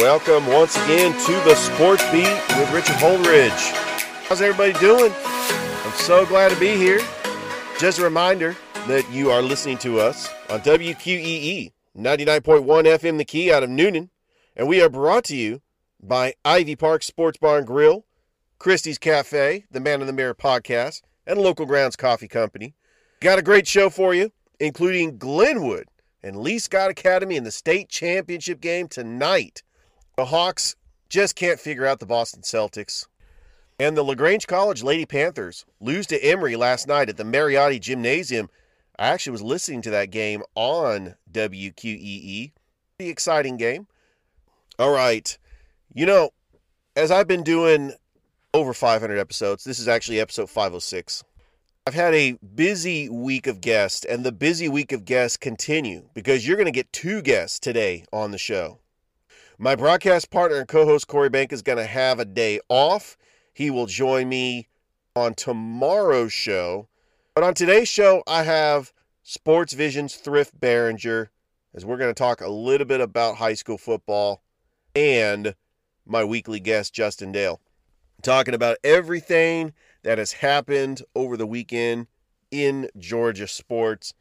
Welcome once again to the Sports Beat with Richard Holdridge. How's everybody doing? I'm so glad to be here. Just a reminder that you are listening to us on WQEE 99.1 FM The Key out of Newnan, and we are brought to you by Ivy Park Sports Bar and Grill, Christie's Cafe, the Man in the Mirror podcast, and Local Grounds Coffee Company. Got a great show for you, including Glenwood and Lee Scott Academy in the state championship game tonight. The Hawks just can't figure out the Boston Celtics. And the LaGrange College Lady Panthers lose to Emory last night at the Mariotti Gymnasium. I actually was listening to that game on WQEE. The exciting game. All right. You know, as I've been doing over 500 episodes, this is actually episode 506. I've had a busy week of guests, and the busy week of guests continue because you're going to get two guests today on the show. My broadcast partner and co host Corey Bank is going to have a day off. He will join me on tomorrow's show. But on today's show, I have Sports Vision's Thrift Barringer, as we're going to talk a little bit about high school football, and my weekly guest, Justin Dale, talking about everything that has happened over the weekend in Georgia sports.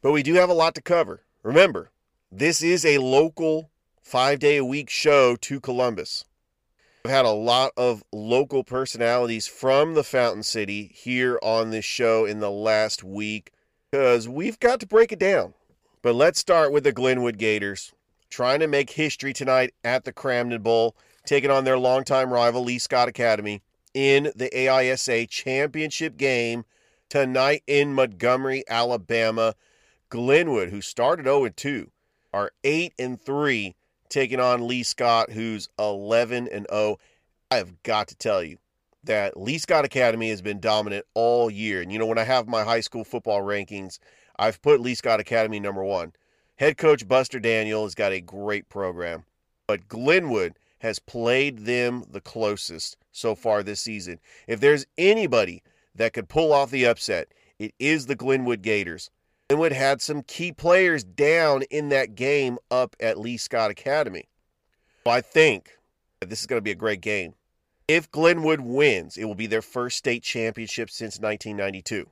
But we do have a lot to cover. Remember, this is a local five day a week show to Columbus. I've had a lot of local personalities from the Fountain City here on this show in the last week because we've got to break it down. But let's start with the Glenwood Gators trying to make history tonight at the Cramton Bowl, taking on their longtime rival Lee Scott Academy in the AISA championship game tonight in Montgomery, Alabama. Glenwood, who started 0 2, are 8 and 3 taking on Lee Scott, who's 11 and 0. I have got to tell you that Lee Scott Academy has been dominant all year. And you know, when I have my high school football rankings, I've put Lee Scott Academy number one. Head coach Buster Daniel has got a great program, but Glenwood has played them the closest so far this season. If there's anybody that could pull off the upset, it is the Glenwood Gators. Glenwood had some key players down in that game up at Lee Scott Academy. So I think that this is going to be a great game. If Glenwood wins, it will be their first state championship since 1992.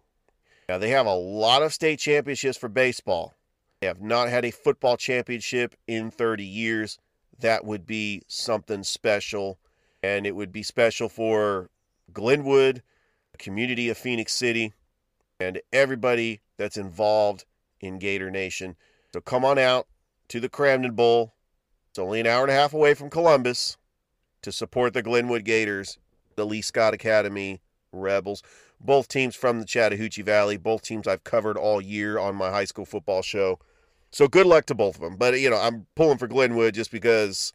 Now, they have a lot of state championships for baseball. They have not had a football championship in 30 years. That would be something special. And it would be special for Glenwood, the community of Phenix City, and everybody that's involved in Gator Nation. So come on out to the Cramton Bowl. It's only an hour and a half away from Columbus to support the Glenwood Gators, the Lee Scott Academy Rebels. Both teams from the Chattahoochee Valley, both teams I've covered all year on my high school football show. So good luck to both of them. But, you know, I'm pulling for Glenwood just because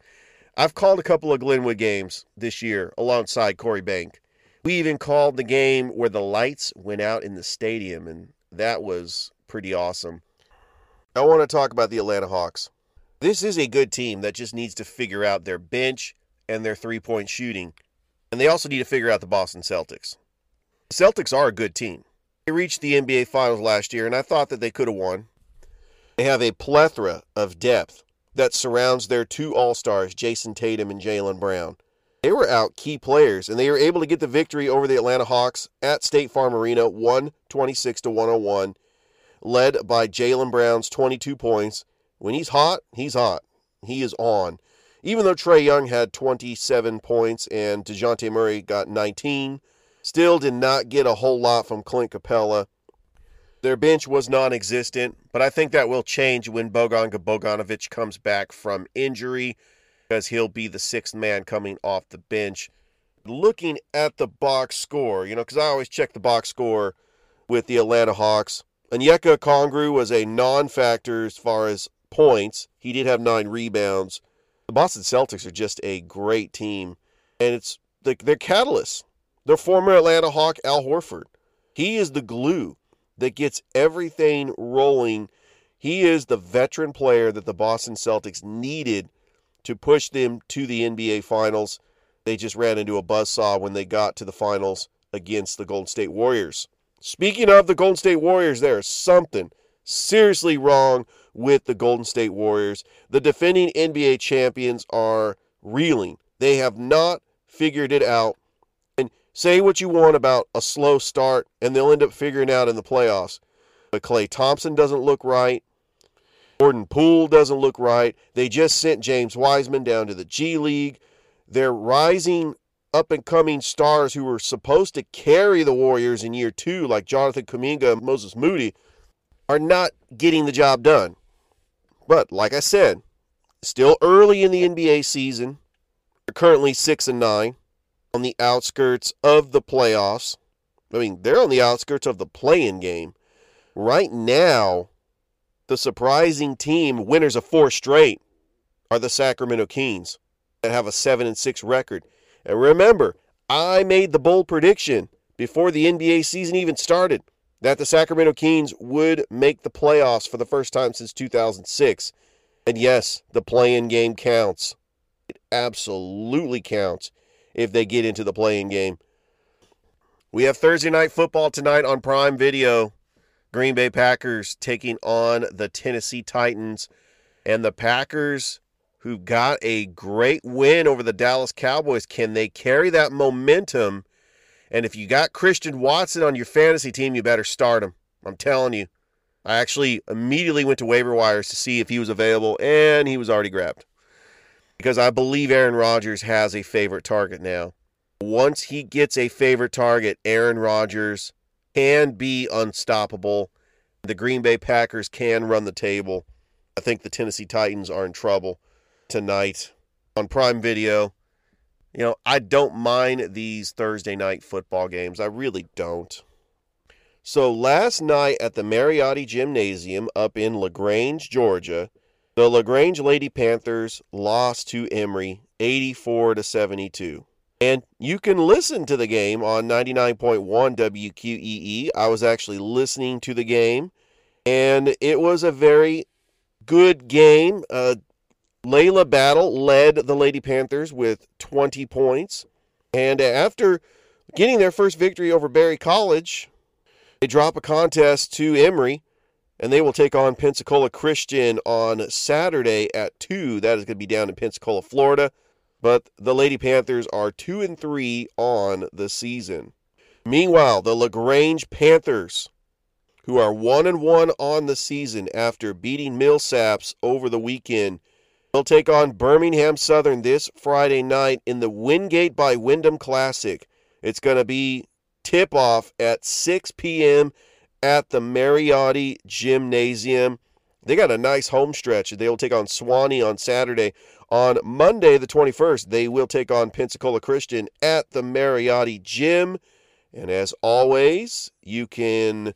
I've called a couple of Glenwood games this year alongside Corey Bank. We even called the game where the lights went out in the stadium, and that was pretty awesome. I want to talk about the Atlanta Hawks. This is a good team that just needs to figure out their bench and their three point shooting. And they also need to figure out the Boston Celtics. The Celtics are a good team. They reached the NBA Finals last year, and I thought that they could have won. They have a plethora of depth that surrounds their two All Stars, Jayson Tatum and Jaylen Brown. They were out key players, and they were able to get the victory over the Atlanta Hawks at State Farm Arena, 126 to 101, led by Jaylen Brown's 22 points. When he's hot, he's hot. He is on. Even though Trae Young had 27 points and DeJounte Murray got 19, still did not get a whole lot from Clint Capela. Their bench was non existent, but I think that will change when Bogdan Bogdanovic comes back from injury because he'll be the sixth man coming off the bench. looking at the box score, you know, because I always check the box score with the Atlanta Hawks. Onyeka Okongwu was a non factor as far as points. He did have nine rebounds. The Boston Celtics are just a great team, and it's the, they're catalysts. Their former Atlanta Hawk, Al Horford. He is the glue that gets everything rolling. He is the veteran player that the Boston Celtics needed to push them to the NBA Finals. They just ran into a buzzsaw when they got to the finals against the Golden State Warriors. Speaking of the Golden State Warriors, there is something seriously wrong with the Golden State Warriors. The defending NBA champions are reeling. They have not figured it out. And say what you want about a slow start, and they'll end up figuring out in the playoffs. But Klay Thompson doesn't look right. Jordan Poole doesn't look right. They just sent James Wiseman down to the G League. They're rising up and coming stars who were supposed to carry the Warriors in year two, like Jonathan Kuminga and Moses Moody, are not getting the job done. But like I said, still early in the NBA season. They're currently six and nine on the outskirts of the playoffs. I mean, they're on the outskirts of the play-in game. Right now, the surprising team, winners of four straight, are the Sacramento Kings that have a seven and six record. And remember, I made the bold prediction before the NBA season even started that the Sacramento Kings would make the playoffs for the first time since 2006. And yes, the play in game counts. It absolutely counts if they get into the play in game. We have Thursday night football tonight on Prime Video. Green Bay Packers taking on the Tennessee Titans. And the Packers, who got a great win over the Dallas Cowboys, can they carry that momentum? And if you got Christian Watson on your fantasy team, you better start him. I'm telling you. I actually immediately went to waiver wires to see if he was available, and he was already grabbed. Because I believe Aaron Rodgers has a favorite target now. Once he gets a favorite target, Aaron Rodgers can be unstoppable. The Green Bay Packers can run the table. I think the Tennessee Titans are in trouble tonight on Prime Video. You know, I don't mind these Thursday night football games. I really don't. So last night at the Mariotti Gymnasium up in LaGrange, Georgia, the LaGrange Lady Panthers lost to Emory 84 to 72. And you can listen to the game on 99.1 WQEE. I was actually listening to the game, and it was a very good game. Uh, Layla Battle led the Lady Panthers with 20 points. And after getting their first victory over Berry College, they drop a contest to Emory, and they will take on Pensacola Christian on Saturday at 2. That is going to be down in Pensacola, Florida. But the Lady Panthers are 2 and 3 on the season. Meanwhile, the LaGrange Panthers, who are 1 and 1 on the season after beating Millsaps over the weekend, will take on Birmingham Southern this Friday night in the Wingate by Wyndham Classic. It's going to be tip off at 6 p.m. at the Mariotti Gymnasium. They got a nice home stretch. They will take on Sewanee on Saturday. On Monday, the 21st, they will take on Pensacola Christian at the Mariotti Gym. And as always, you can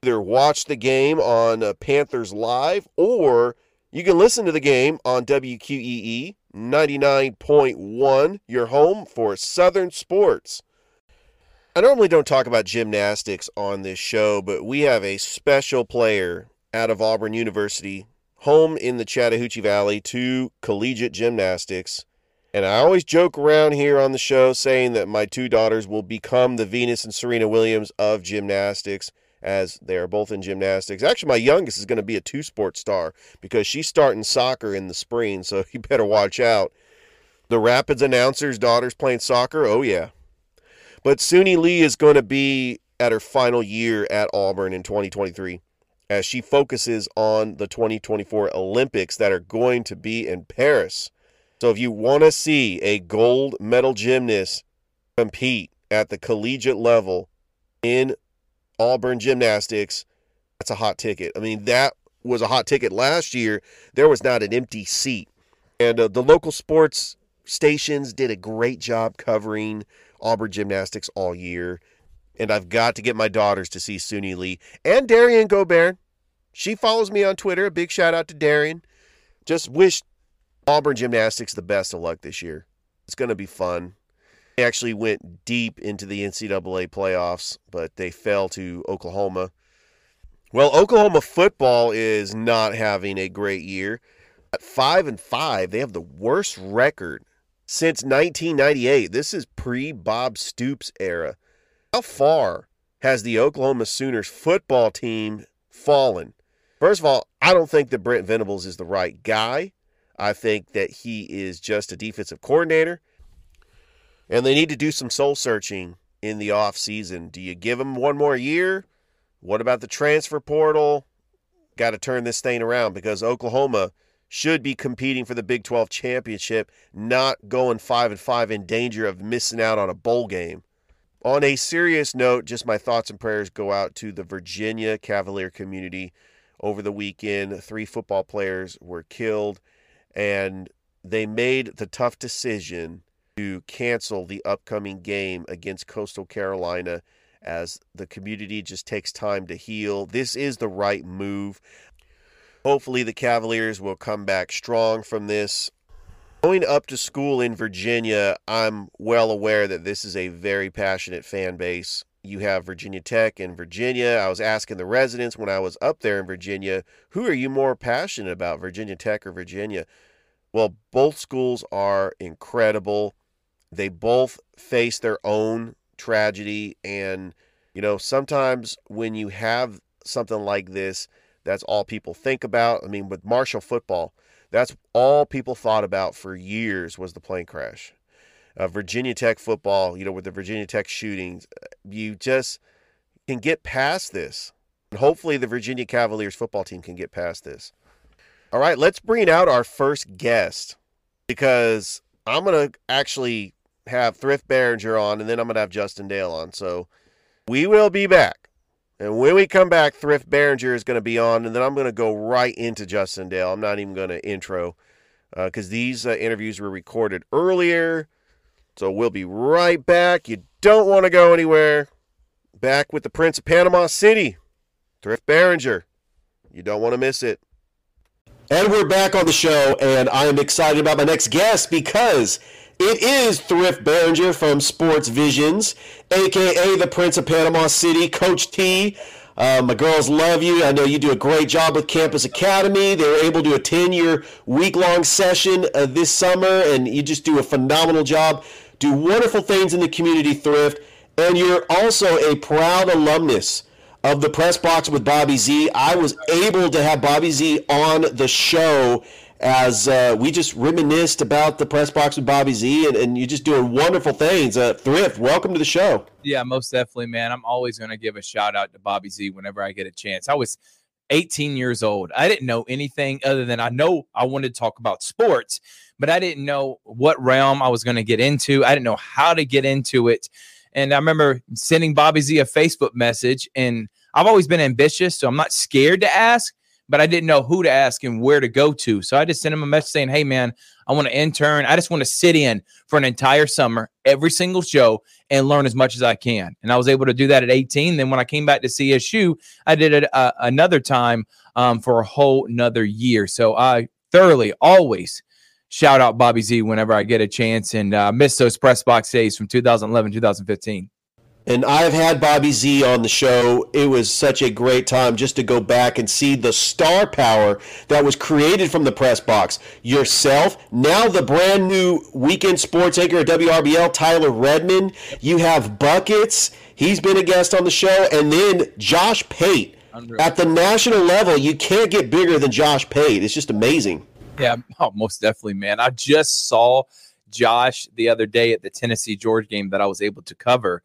either watch the game on uh, Panthers Live or you can listen to the game on WQEE 99.1, your home for Southern sports. I normally don't talk about gymnastics on this show, but we have a special player out of Auburn University, home in the Chattahoochee Valley to collegiate gymnastics. And I always joke around here on the show saying that my two daughters will become the Venus and Serena Williams of gymnastics as they are both in gymnastics. Actually, my youngest is going to be a two sport star because she's starting soccer in the spring, so you better watch out. The Rapids announcer's daughter's playing soccer. Oh, yeah. But Suni Lee is going to be at her final year at Auburn in 2023 as she focuses on the 2024 Olympics that are going to be in Paris. So if you want to see a gold medal gymnast compete at the collegiate level in Auburn gymnastics, that's a hot ticket. I mean, that was a hot ticket last year. There was not an empty seat. And uh, the local sports stations did a great job covering Auburn gymnastics all year. And I've got to get my daughters to see Suni Lee and Derrian Gobourne. She follows me on Twitter. A big shout out to Derrian. Just wish Auburn gymnastics the best of luck this year. It's going to be fun. They actually went deep into the NCAA playoffs, but they fell to Oklahoma. Well, Oklahoma football is not having a great year. At five and five, they have the worst record since 1998. This is pre Bob Stoops era. How far has the Oklahoma Sooners football team fallen? First of all, I don't think that Brent Venables is the right guy. I think that he is just a defensive coordinator. And they need to do some soul searching in the offseason. Do you give him one more year? What about the transfer portal? Got to turn this thing around because Oklahoma should be competing for the Big 12 championship, not going 5 and 5 in danger of missing out on a bowl game. On a serious note, just my thoughts and prayers go out to the Virginia Cavalier community. Over the weekend, three football players were killed, and they made the tough decision to cancel the upcoming game against Coastal Carolina as the community just takes time to heal. This is the right move. Hopefully, the Cavaliers will come back strong from this. Going up to school in Virginia, I'm well aware that this is a very passionate fan base. You have Virginia Tech and Virginia. I was asking the residents when I was up there in Virginia, who are you more passionate about, Virginia Tech or Virginia? Well, both schools are incredible. They both face their own tragedy. And, you know, sometimes when you have something like this, that's all people think about. I mean, with Marshall football, that's all people thought about for years was the plane crash. Uh, Virginia Tech football, you know, with the Virginia Tech shootings, you just can get past this. And hopefully, the Virginia Cavaliers football team can get past this. All right, let's bring out our first guest because I'm going to actually have Thrift Barringer on, and then I'm going to have Justin Dale on. So we will be back. And when we come back, Thrift Barringer is going to be on, and then I'm going to go right into Justin Dale. I'm not even going to intro because uh, these uh, interviews were recorded earlier. So we'll be right back. You don't want to go anywhere. Back with the Prince of Panama City, Thrift Barringer. You don't want to miss it. And we're back on the show, and I am excited about my next guest because it is Thrift Barringer from Sports Visions, aka the Prince of Panama City, Coach T. Uh, my girls love you. I know you do a great job with Campus Academy. They were able to attend your week long session uh, this summer, and you just do a phenomenal job. Do wonderful things in the community, Thrift. And you're also a proud alumnus of the Press Box with Bobby Z. I was able to have Bobby Z on the show as uh, we just reminisced about the press box with Bobby Z, and, and you're just doing wonderful things. Uh, Thrift, welcome to the show. Yeah, most definitely, man. I'm always going to give a shout out to Bobby Z whenever I get a chance. I was 18 years old. I didn't know anything other than I know I wanted to talk about sports, but I didn't know what realm I was going to get into. I didn't know how to get into it. And I remember sending Bobby Z a Facebook message, and I've always been ambitious, so I'm not scared to ask but I didn't know who to ask and where to go to. So I just sent him a message saying, Hey, man, I want to intern. I just want to sit in for an entire summer, every single show, and learn as much as I can. And I was able to do that at 18. Then when I came back to CSU, I did it uh, another time um, for a whole another year. So I thoroughly always shout out Bobby Z whenever I get a chance and uh, miss those press box days from 2011, 2015. And I've had Bobby Z on the show. It was such a great time just to go back and see the star power that was created from the press box. Yourself, now the brand new weekend sports anchor at WRBL, Tyler Redmond. You have Buckets. He's been a guest on the show. And then Josh Pate. At the national level, you can't get bigger than Josh Pate. It's just amazing. Yeah, oh, most definitely, man. I just saw Josh the other day at the Tennessee George game that I was able to cover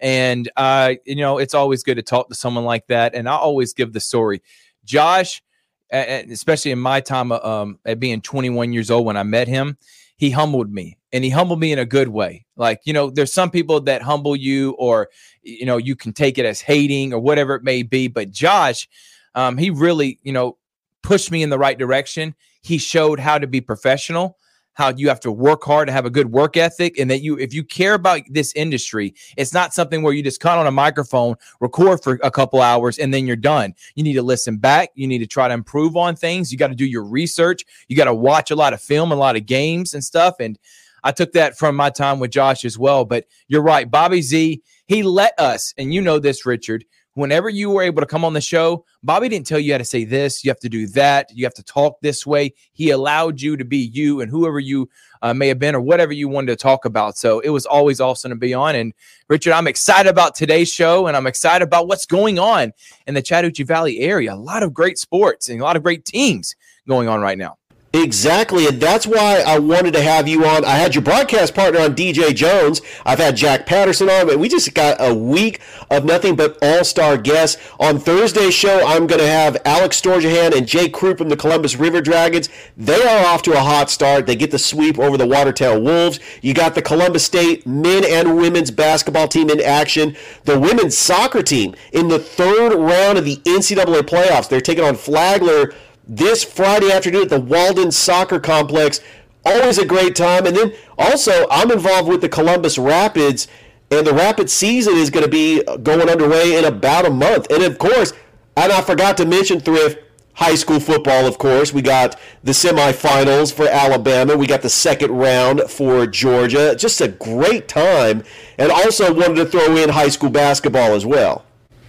and uh, you know, it's always good to talk to someone like that. And I always give the story. Josh, especially in my time uh, um, at being 21 years old when I met him, he humbled me and he humbled me in a good way. Like, you know, there's some people that humble you or, you know, you can take it as hating or whatever it may be. But Josh, um, he really, you know, pushed me in the right direction. He showed how to be professional, how you have to work hard to have a good work ethic and that you if you care about this industry it's not something where you just cut on a microphone record for a couple hours and then you're done. You need to listen back. You need to try to improve on things. You got to do your research. You got to watch a lot of film a lot of games and stuff and i took that from my time with josh as well but you're right. Bobby z he let us and you know this richard whenever you were able to come on the show, Bobby didn't tell you how to say this, you have to do that, you have to talk this way. He allowed you to be you and whoever you uh, may have been or whatever you wanted to talk about. So it was always awesome to be on. And Richard, I'm excited about today's show and I'm excited about what's going on in the Chattahoochee Valley area. A lot of great sports and a lot of great teams going on right now. Exactly, and that's why I wanted to have you on. I had your broadcast partner on, DJ Jones. I've had Jack Patterson on, but we just got a week of nothing but all-star guests. On Thursday's show, I'm going to have Alex Storjahan and Jake Crew from the Columbus River Dragons. They are off to a hot start. They get the sweep over the Watertown Wolves. You got the Columbus State men and women's basketball team in action. The women's soccer team in the third round of the NCAA playoffs. They're taking on Flagler this Friday afternoon at the Walden Soccer Complex. Always a great time. And then also, I'm involved with the Columbus Rapids, and the Rapid season is going to be going underway in about a month. And of course, and I forgot to mention Thrift high school football, of course. We got the semifinals for Alabama. We got the second round for Georgia. Just a great time. And also wanted to throw in high school basketball as well.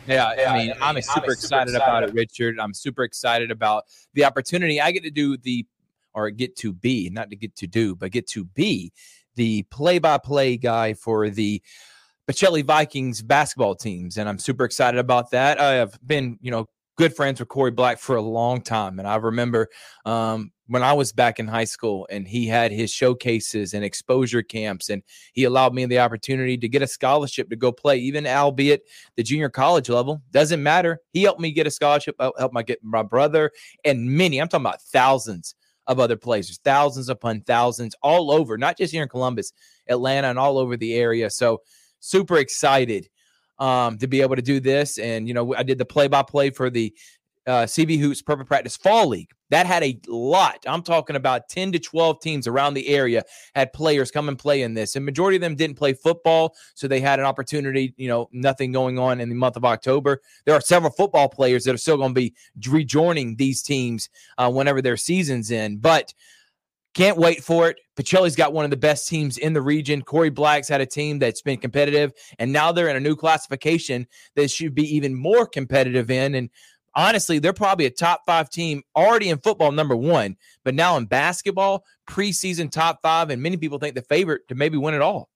Yeah, I mean, I'm, I'm super, excited, excited about it, Richard. I'm super excited about the opportunity I get to do the, or get to be, not to get to do, but get to be the play-by-play guy for the Pacelli Vikings basketball teams, and I'm super excited about that. I have been, you know, good friends with Corey Black for a long time, and I remember um, when I was back in high school and he had his showcases and exposure camps, and he allowed me the opportunity to get a scholarship to go play, even albeit the junior college level. Doesn't matter. He helped me get a scholarship, helped my get my brother and many. I'm talking about thousands of other places, thousands upon thousands all over, not just here in Columbus, Atlanta, and all over the area. So super excited um, to be able to do this. And you know, I did the play-by-play for the uh, CB Hoops Perfect Practice Fall League. That had a lot. I'm talking about 10 to 12 teams around the area had players come and play in this. And majority of them didn't play football, so they had an opportunity, you know, nothing going on in the month of October. There are several football players that are still going to be rejoining these teams uh, whenever their season's in. But can't wait for it. Pacelli's got one of the best teams in the region. Corey Black's had a team that's been competitive, and now they're in a new classification that should be even more competitive in. And honestly, they're probably a top five team already in football, number one, but now in basketball, preseason top five, and many people think the favorite to maybe win it all.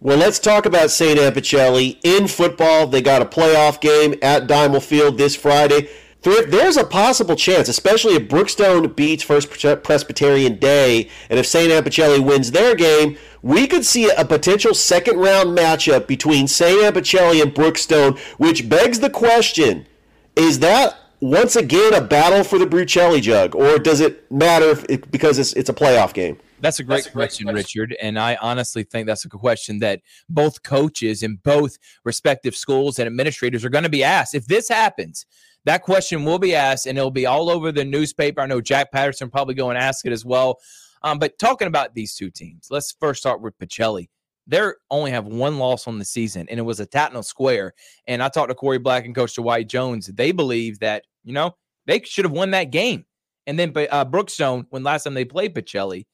Well, let's talk about St. Anne Pacelli. In football, they got a playoff game at Diamond Field this Friday. There's a possible chance, especially if Brookstone beats First Presbyterian Day, and if St. Anne Pacelli wins their game, we could see a potential second round matchup between St. Anne Pacelli and Brookstone, which begs the question is that once again a battle for the Brucelli jug, or does it matter it, because it's it's a playoff game? That's a great, that's a great question, question, Richard. And I honestly think that's a question that both coaches and both respective schools and administrators are going to be asked. If this happens, that question will be asked and it'll be all over the newspaper. I know Jack Patterson probably go and ask it as well. Um, but talking about these two teams, let's first start with Pacelli they only have one loss on the season, and it was a Tatnall Square. And I talked to Corey Black and Coach Dwight Jones. They believe that you know they should have won that game. And then uh, Brookstone, when last time they played Pacelli,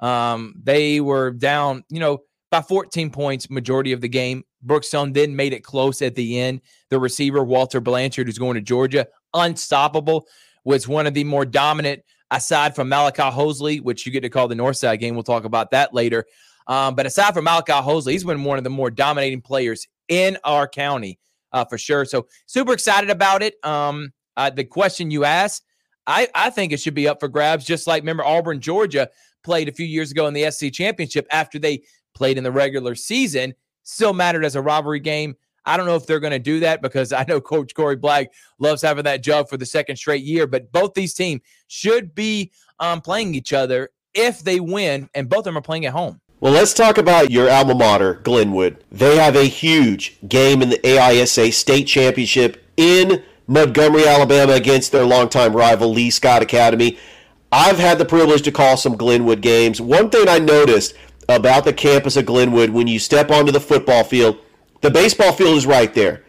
um, they were down, you know, by 14 points majority of the game. Brookstone then made it close at the end. The receiver Walter Blanchard, who's going to Georgia, unstoppable, was one of the more dominant. Aside from Malachi Hosley, which you get to call the Northside game, we'll talk about that later. Um, but aside from Malachi Hosley, he's been one of the more dominating players in our county uh, for sure. So super excited about it. Um, uh, the question you asked, I, I think it should be up for grabs. Just like remember Auburn, Georgia played a few years ago in the SEC championship after they played in the regular season. Still mattered as a rivalry game. I don't know if they're going to do that because I know Coach Corey Black loves having that job for the second straight year. But both these teams should be um, playing each other if they win, and both of them are playing at home. Well, let's talk about your alma mater, Glenwood. They have a huge game in the AISA state championship in Montgomery, Alabama, against their longtime rival, Lee Scott Academy. I've had the privilege to call some Glenwood games. One thing I noticed about the campus of Glenwood when you step onto the football field, the baseball field is right there.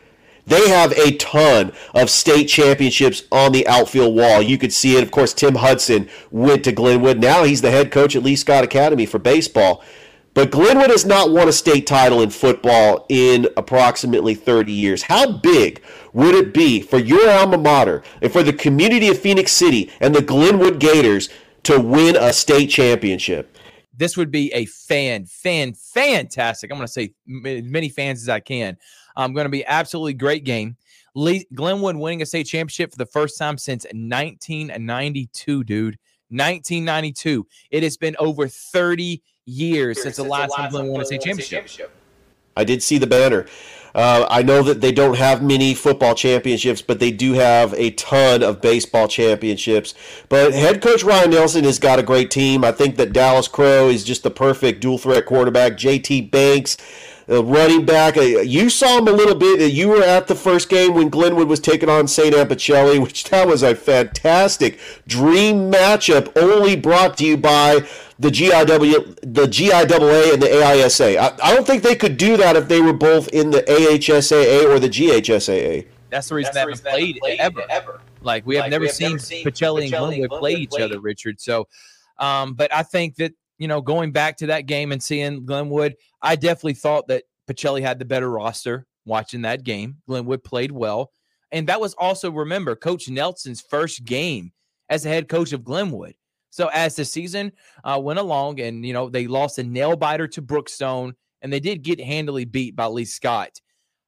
They have a ton of state championships on the outfield wall. You could see it. Of course, Tim Hudson went to Glenwood. Now he's the head coach at Lee Scott Academy for baseball. But Glenwood has not won a state title in football in approximately 30 years. How big would it be for your alma mater and for the community of Phenix City and the Glenwood Gators to win a state championship? This would be a fan, fan, fantastic. I'm going to say as many fans as I can. I'm um, going to be absolutely great game. Lee, Glenwood winning a state championship for the first time since 1992, dude. 1992. It has been over 30 years since, the last time Glenwood won a state championship. I did see the banner. Uh, I know that they don't have many football championships, but they do have a ton of baseball championships. But head coach Ryan Nelson has got a great team. I think that Dallas Crow is just the perfect dual threat quarterback. JT Banks uh, running back. Uh, you saw him a little bit. Uh, you were at the first game when Glenwood was taking on St. Anne Pacelli, which that was a fantastic dream matchup, only brought to you by the GIW, the GIAA, and the AISA. I, I don't think they could do that if they were both in the AHSAA or the GHSAA. That's the reason That's they haven't played, played ever. ever. Like we have like never we have seen, seen Pacelli and Glenwood play each other, Richard. So, um, but I think that you know, going back to that game and seeing Glenwood, I definitely thought that Pacelli had the better roster watching that game. Glenwood played well. And that was also, remember, Coach Nelson's first game as a head coach of Glenwood. So as the season uh, went along and, you know, they lost a nail biter to Brookstone and they did get handily beat by Lee Scott.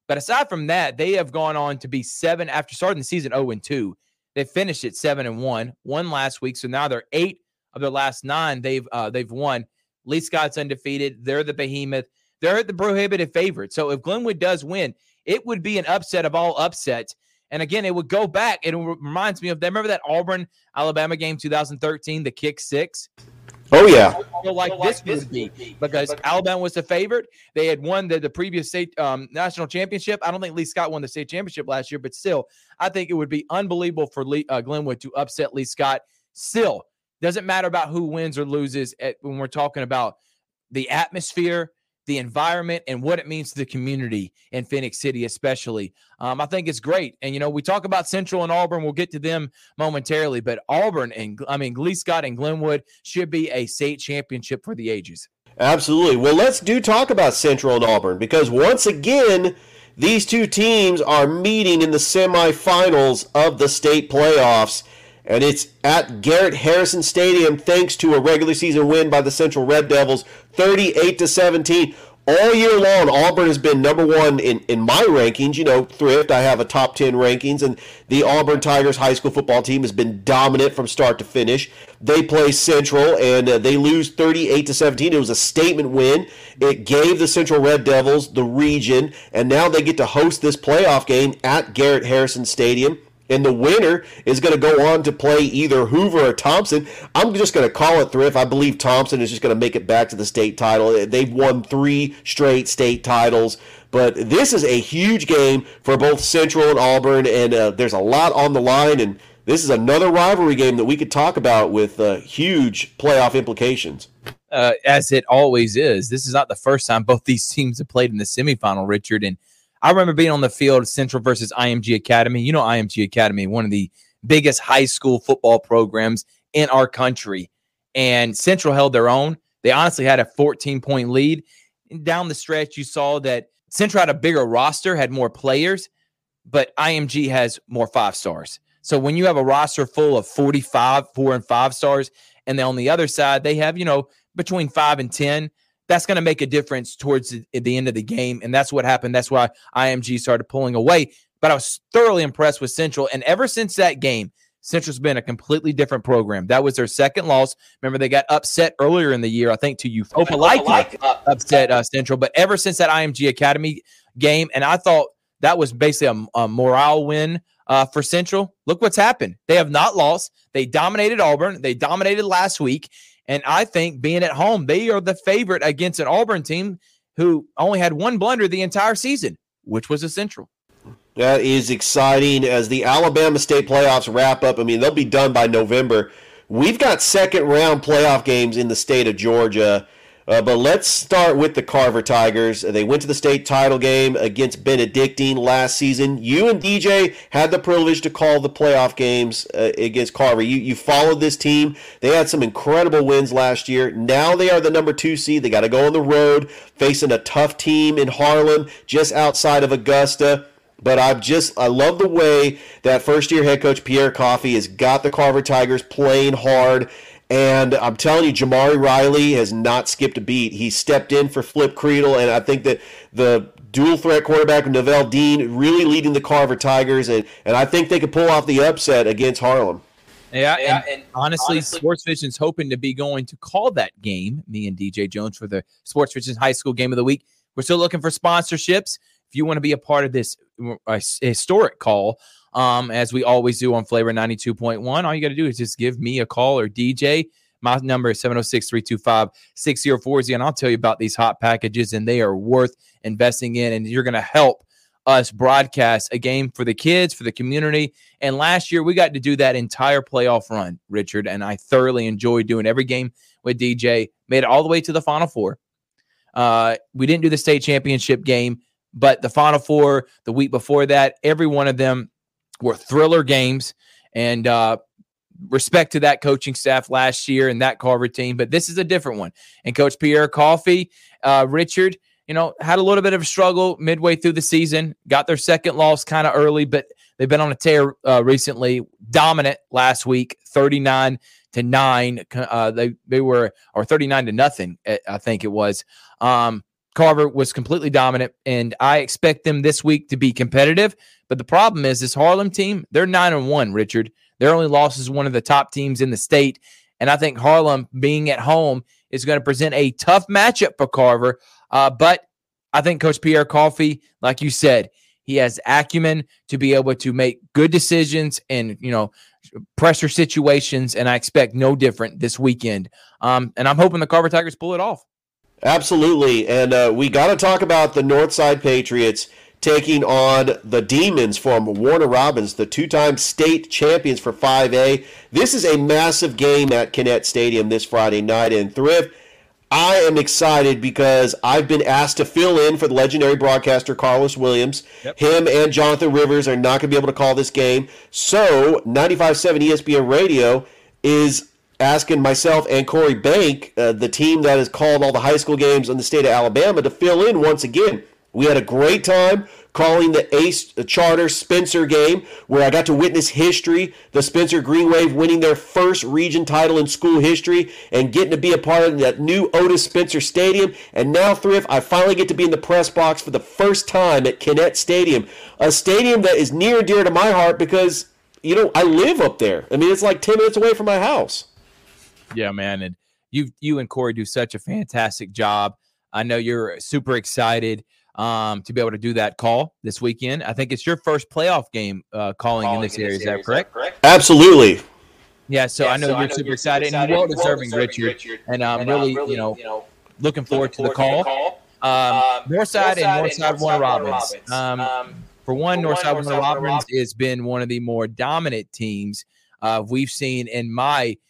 But aside from that, they have gone on to be seven after starting the season 0 and 2. They finished at seven and one, one last week. So now they're eight of their last nine, they've uh, they've won. Lee Scott's undefeated. They're the behemoth. They're the prohibitive favorite. So if Glenwood does win, it would be an upset of all upsets. And again, it would go back. It reminds me of that. remember that Auburn Alabama game 2013, the kick six. Oh yeah. So like this would be because Alabama was the favorite. They had won the, the previous state um, national championship. I don't think Lee Scott won the state championship last year, but still, I think it would be unbelievable for Lee, uh, Glenwood to upset Lee Scott. Still, doesn't matter about who wins or loses at, when we're talking about the atmosphere, the environment, and what it means to the community in Phenix City, especially. Um, I think it's great. And, you know, we talk about Central and Auburn. We'll get to them momentarily, but Auburn and, I mean, Lee Scott and Glenwood should be a state championship for the ages. Absolutely. Well, let's do talk about Central and Auburn because once again, these two teams are meeting in the semifinals of the state playoffs and it's at Garrett Harrison Stadium thanks to a regular season win by the Central Red Devils 38 to 17 all year long Auburn has been number 1 in in my rankings. You know thrift I have a top 10 rankings and the Auburn Tigers high school football team has been dominant from start to finish. They play Central and uh, they lose 38 to 17 it was a statement win. It gave the Central Red Devils the region and now they get to host this playoff game at Garrett Harrison Stadium and the winner is going to go on to play either Hoover or Thompson. I'm just going to call it thrift. I believe Thompson is just going to make it back to the state title. They've won three straight state titles. But this is a huge game for both Central and Auburn, and uh, there's a lot on the line. And this is another rivalry game that we could talk about with uh, huge playoff implications. Uh, as it always is. This is not the first time both these teams have played in the semifinal, Richard. And I remember being on the field, Central versus IMG Academy. You know, IMG Academy, one of the biggest high school football programs in our country. And Central held their own. They honestly had a 14 point lead. Down the stretch, you saw that Central had a bigger roster, had more players, but IMG has more five stars. So when you have a roster full of 45, four and five stars, and then on the other side, they have, you know, between five and 10, that's going to make a difference towards the, the, end of the game. And that's what happened. That's why IMG started pulling away. But I was thoroughly impressed with Central. And ever since that game, Central's been a completely different program. That was their second loss. Remember, they got upset earlier in the year, I think, to you. Opelika upset uh, Central. But ever since that IMG Academy game, and I thought that was basically a, a morale win uh, for Central. Look what's happened. They have not lost. They dominated Auburn. They dominated last week. And I think being at home, they are the favorite against an Auburn team who only had one blunder the entire season, which was essential. That is exciting as the Alabama State playoffs wrap up. I mean, they'll be done by November. We've got second round playoff games in the state of Georgia. Uh, but let's start with the Carver Tigers. They went to the state title game against Benedictine last season. You and DJ had the privilege to call the playoff games uh, against Carver. You you followed this team. They had some incredible wins last year. Now they are the number two seed. They got to go on the road facing a tough team in Harlem, just outside of Augusta. But I've just I love the way that first year head coach Pierre Coffey has got the Carver Tigers playing hard. And I'm telling you, Jamari Riley has not skipped a beat. He stepped in for Flip Creedle, and I think that the dual threat quarterback Novell Dean really leading the Carver Tigers, and, and I think they could pull off the upset against Harlem. Yeah, and, and honestly, honestly, Sports Vision's hoping to be going to call that game, me and DJ Jones, for the Sports Vision High School Game of the Week. We're still looking for sponsorships. If you want to be a part of this uh, historic call, um, as we always do on Flavor 92.1. All you got to do is just give me a call or DJ. My number is 706 325 6040. And I'll tell you about these hot packages, and they are worth investing in. And you're going to help us broadcast a game for the kids, for the community. And last year, we got to do that entire playoff run, Richard. And I thoroughly enjoyed doing every game with DJ, made it all the way to the Final Four. Uh, we didn't do the state championship game, but the Final Four, the week before that, every one of them were thriller games. And uh, respect to that coaching staff last year and that Carver team, but this is a different one. And Coach Pierre Coffey, uh, Richard, you know, had a little bit of a struggle midway through the season, got their second loss kind of early, but they've been on a tear uh, recently. Dominant last week, 39 to 9. Uh, they, they were, or 39 to nothing, eh, I think it was. Um, Carver was completely dominant, and I expect them this week to be competitive. But the problem is this Harlem team, they're nine and one, Richard. Their only loss is one of the top teams in the state. And I think Harlem being at home is going to present a tough matchup for Carver. Uh, but I think Coach Pierre Coffey, like you said, he has acumen to be able to make good decisions and, you know, pressure situations. And I expect no different this weekend. Um, and I'm hoping the Carver Tigers pull it off. Absolutely. And uh, we got to talk about the Northside Patriots taking on the Demons from Warner Robins, the two time state champions for 5A. This is a massive game at Kinnett Stadium this Friday night in Thrift. I am excited because I've been asked to fill in for the legendary broadcaster Carlos Williams. Yep. Him and Jonathan Rivers are not going to be able to call this game. So, 95.7 ESPN Radio is asking myself and Corey Bank, uh, the team that has called all the high school games in the state of Alabama, to fill in once again. We had a great time calling the Ace Charter Spencer game, where I got to witness history, the Spencer Green Wave winning their first region title in school history, and getting to be a part of that new Otis Spencer Stadium. And now, Thrift, I finally get to be in the press box for the first time at Kinnett Stadium, a stadium that is near and dear to my heart because, you know, I live up there. I mean, it's like 10 minutes away from my house. Yeah, man. And you, you and Corey do such a fantastic job. I know you're super excited um, to be able to do that call this weekend. I think it's your first playoff game uh, calling, calling in this area. Is that correct? correct? Absolutely. Yeah, so yeah, I know so you're I know super you're excited, excited and well deserving, Richard. Richard. And I'm um, really, really, you know, you know looking forward to the call. call. Um, um, Northside and Northside, Northside Warner Robins. Robins. Um, um, for one, Northside, Northside Warner Robins, Robins has been one of the more dominant teams uh, we've seen in my –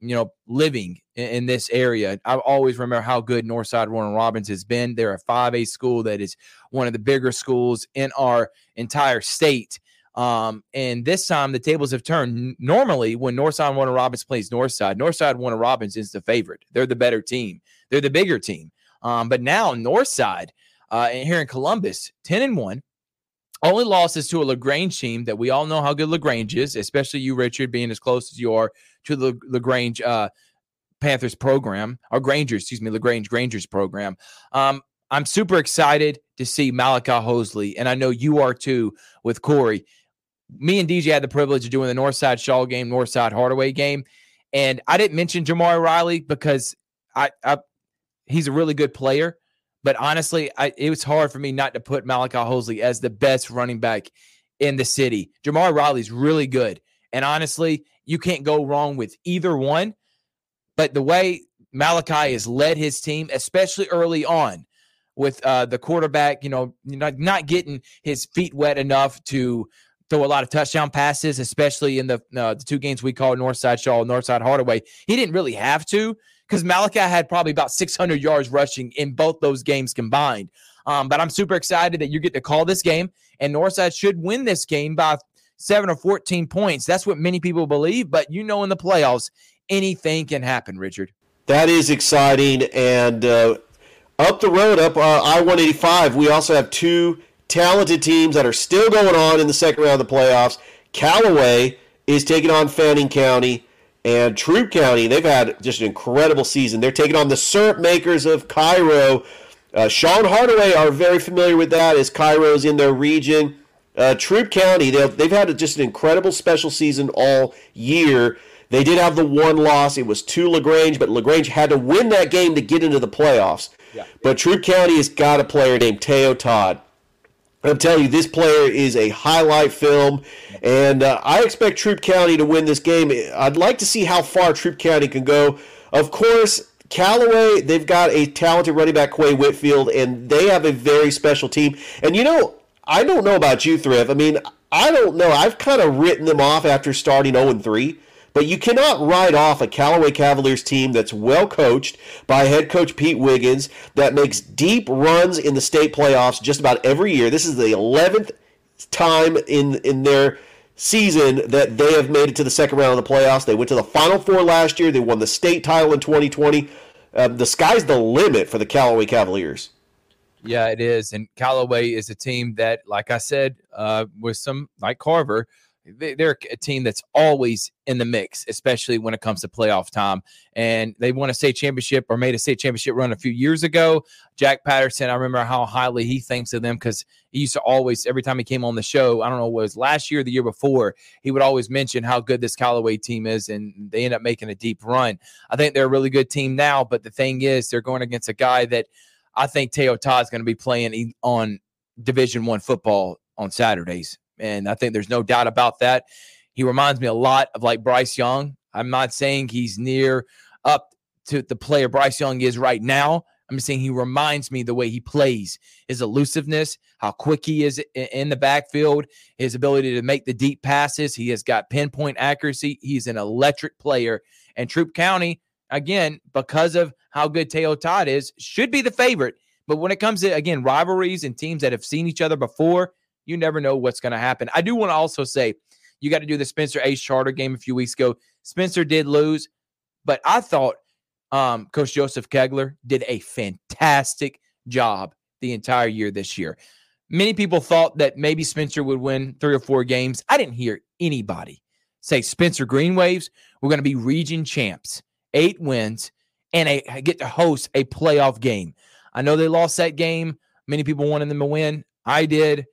you know, living in, in, this area. I always remember how good Northside Warner Robins has been. They're a 5A school that is one of the bigger schools in our entire state. Um, and this time the tables have turned. Normally, when Northside Warner Robins plays Northside, Northside Warner Robins is the favorite. They're the better team. They're the bigger team. Um, but now Northside, uh, here in Columbus, 10 and 1, only losses to a LaGrange team that we all know how good LaGrange is, especially you, Richard, being as close as you are to the LaGrange uh, Panthers program, or Grangers, excuse me, LaGrange Grangers program. Um, I'm super excited to see Malachi Hosley, and I know you are too with Corey. Me and DJ had the privilege of doing the Northside Shaw game, Northside Hardaway game, and I didn't mention Jamari Riley because I, I he's a really good player. But honestly, I, it was hard for me not to put Malachi Hosley as the best running back in the city. Jamar Riley's really good. And honestly, you can't go wrong with either one. But the way Malachi has led his team, especially early on with uh, the quarterback, you know, not, not getting his feet wet enough to throw a lot of touchdown passes, especially in the uh, the two games we call Northside Shaw, Northside Hardaway. He didn't really have to because Malachi had probably about 600 yards rushing in both those games combined. Um, but I'm super excited that you get to call this game, and Northside should win this game by seven or 14 points. That's what many people believe. But you know, in the playoffs, anything can happen, Richard. That is exciting. And uh, up the road, up uh, I 185, we also have two talented teams that are still going on in the second round of the playoffs. Callaway is taking on Fannin County. And Troup County, they've had just an incredible season. They're taking on the syrup makers of Cairo. Uh, Sean Hardaway are very familiar with that as Cairo's in their region. Uh, Troup County, they've, they've had just an incredible special season all year. They did have the one loss. It was to LaGrange, but LaGrange had to win that game to get into the playoffs. Yeah. But Troup County has got a player named Teo Todd. I'm telling you, this player is a highlight film, and uh, I expect Troup County to win this game. I'd like to see how far Troup County can go. Of course, Callaway, they've got a talented running back, Quay Whitfield, and they have a very special team. And you know, I don't know about you, Thrift. I mean, I don't know. I've kind of written them off after starting 0 3. But you cannot write off a Callaway Cavaliers team that's well coached by head coach Pete Wiggins, that makes deep runs in the state playoffs just about every year. This is the 11th time in, in their season that they have made it to the second round of the playoffs. They went to the Final Four last year, they won the state title in 2020. Uh, the sky's the limit for the Callaway Cavaliers. Yeah, it is. And Callaway is a team that, like I said, uh, with some like Carver, they're a team that's always in the mix, especially when it comes to playoff time. And they won a state championship or made a state championship run a few years ago. Jack Patterson, I remember how highly he thinks of them because he used to always, every time he came on the show, I don't know, was last year, or the year before, he would always mention how good this Callaway team is, and they end up making a deep run. I think they're a really good team now, but the thing is, they're going against a guy that I think Teo Todd's going to be playing on Division One football on Saturdays and I think there's no doubt about that. He reminds me a lot of like Bryce Young. I'm not saying he's near up to the player Bryce Young is right now. I'm saying he reminds me the way he plays, his elusiveness, how quick he is in the backfield, his ability to make the deep passes. He has got pinpoint accuracy. He's an electric player. And Troup County, again, because of how good Teo Todd is, should be the favorite. But when it comes to, again, rivalries and teams that have seen each other before, you never know what's going to happen. I do want to also say you got to do the Spencer Ace Charter game a few weeks ago. Spencer did lose, but I thought um, Coach Joseph Kegler did a fantastic job the entire year this year. Many people thought that maybe Spencer would win three or four games. I didn't hear anybody say Spencer Green Waves, we're going to be region champs, eight wins, and a, get to host a playoff game. I know they lost that game. Many people wanted them to win. I did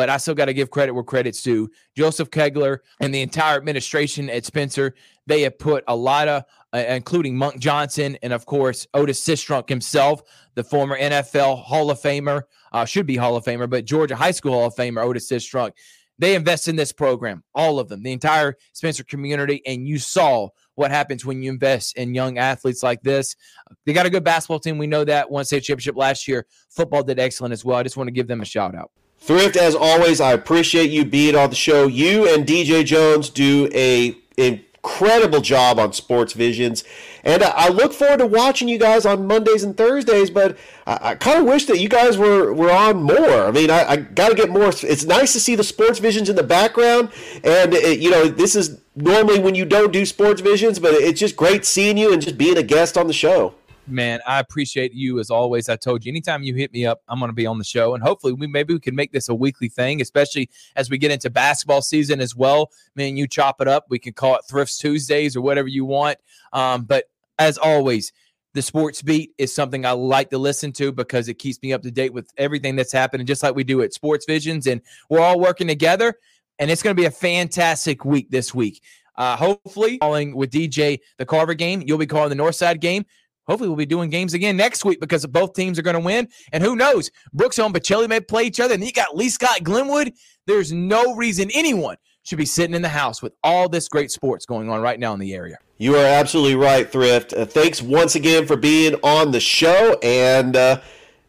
but I still got to give credit where credit's due. Joseph Kegler and the entire administration at Spencer, they have put a lot of, uh, including Monk Johnson and of course Otis Sistrunk himself, the former NFL Hall of Famer, uh, should be Hall of Famer, but Georgia High School Hall of Famer Otis Sistrunk. They invest in this program, all of them, the entire Spencer community, and you saw what happens when you invest in young athletes like this. They got a good basketball team. We know that. Won state championship last year. Football did excellent as well. I just want to give them a shout out. Thrift, as always, I appreciate you being on the show. You and DJ Jones do a incredible job on Sports Visions, and I look forward to watching you guys on Mondays and Thursdays. But I, I kind of wish that you guys were were on more. I mean, I, I got to get more. It's nice to see the Sports Visions in the background, and it, you know, this is normally when you don't do Sports Visions, but it's just great seeing you and just being a guest on the show man, I appreciate you as always. I told you, anytime you hit me up, I'm going to be on the show, and hopefully, we maybe we can make this a weekly thing, especially as we get into basketball season as well. Man, you chop it up. We can call it Thrifts Tuesdays or whatever you want. Um, but as always, the sports beat is something I like to listen to because it keeps me up to date with everything that's happening, just like we do at Sports Visions, and we're all working together. And it's going to be a fantastic week this week. Uh, hopefully, calling with DJ the Carver game. You'll be calling the Northside game. Hopefully, we'll be doing games again next week because both teams are going to win. And who knows? Brooks and Pacelli may play each other. And you got Lee Scott Glenwood. There's no reason anyone should be sitting in the house with all this great sports going on right now in the area. You are absolutely right, Thrift. Uh, thanks once again for being on the show and uh,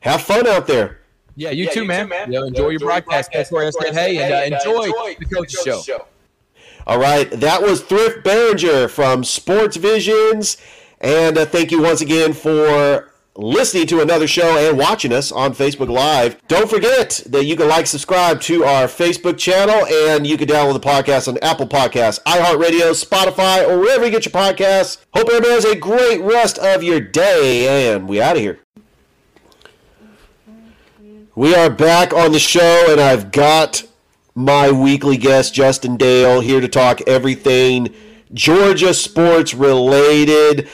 have fun out there. Yeah, you too, man. Yeah, enjoy your broadcast. That's where I said, hey, and uh, enjoy the coach's show. All right, that was Thrift Barringer from Sports Visions. And uh, thank you once again for listening to another show and watching us on Facebook Live. Don't forget that you can like, subscribe to our Facebook channel, and you can download the podcast on Apple Podcasts, iHeartRadio, Spotify, or wherever you get your podcasts. Hope everybody has a great rest of your day, and we out of here. We are back on the show, and I've got my weekly guest, Justin Dale, here to talk everything Georgia sports related.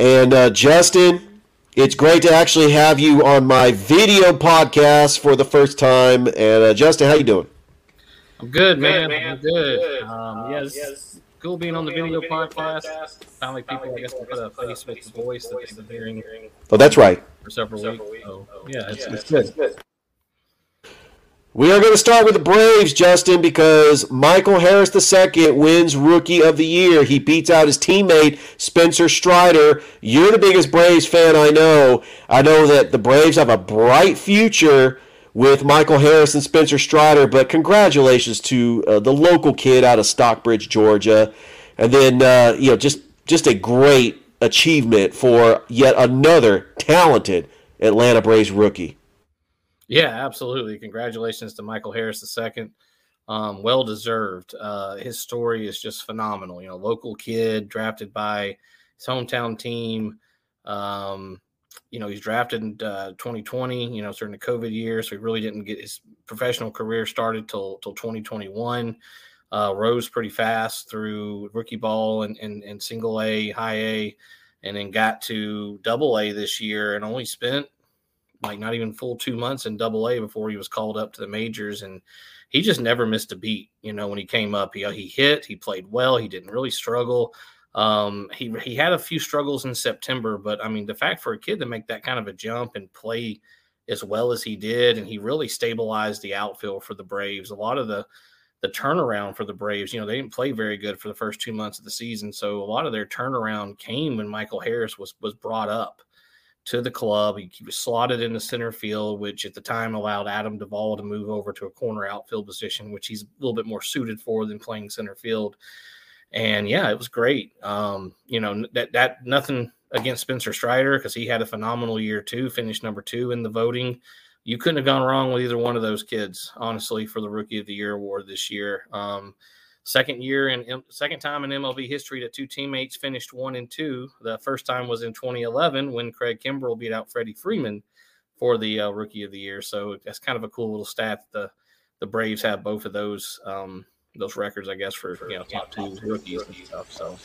And uh, Justin, it's great to actually have you on my video podcast for the first time. And uh, Justin, how you doing? I'm good, man. I'm good. Um, yeah, it's cool being on the video podcast. Finally, people, I guess, can put a face with the voice that they've been hearing. Oh, that's right. For several weeks. So, yeah, it's, it's good. We are going to start with the Braves, Justin, because Michael Harris II wins Rookie of the Year. He beats out his teammate, Spencer Strider. You're the biggest Braves fan I know. I know that the Braves have a bright future with Michael Harris and Spencer Strider, but congratulations to uh, the local kid out of Stockbridge, Georgia. And then, uh, you know, just, just a great achievement for yet another talented Atlanta Braves rookie. Yeah, absolutely. Congratulations to Michael Harris II. Um, well deserved. Uh, his story is just phenomenal. You know, local kid drafted by his hometown team. Um, you know, he's drafted in uh, 2020. You know, during the COVID year, so he really didn't get his professional career started till till 2021. Uh, rose pretty fast through rookie ball and, and, and single A, high A, and then got to double A this year and only spent like not even full two months in double A before he was called up to the majors. And he just never missed a beat. You know, when he came up, he, he hit, he played well, he didn't really struggle. Um, he, he had a few struggles in September, but I mean, the fact for a kid to make that kind of a jump and play as well as he did, and he really stabilized the outfield for the Braves. A lot of the, the turnaround for the Braves, you know, they didn't play very good for the first two months of the season. So a lot of their turnaround came when Michael Harris was was brought up to the club. He, he was slotted in the center field, which at the time allowed Adam Duvall to move over to a corner outfield position, which he's a little bit more suited for than playing center field. And yeah, it was great. Um, you know, that that nothing against Spencer Strider because he had a phenomenal year too, finished number two in the voting. You couldn't have gone wrong with either one of those kids, honestly, for the Rookie of the Year award this year. Um, Second year and second time in MLB history that two teammates finished one and two. The first time was in 2011 when Craig Kimbrel beat out Freddie Freeman for the uh, Rookie of the Year. So that's kind of a cool little stat. The the Braves have both of those um, those records, I guess, for you know top two rookies and stuff. So.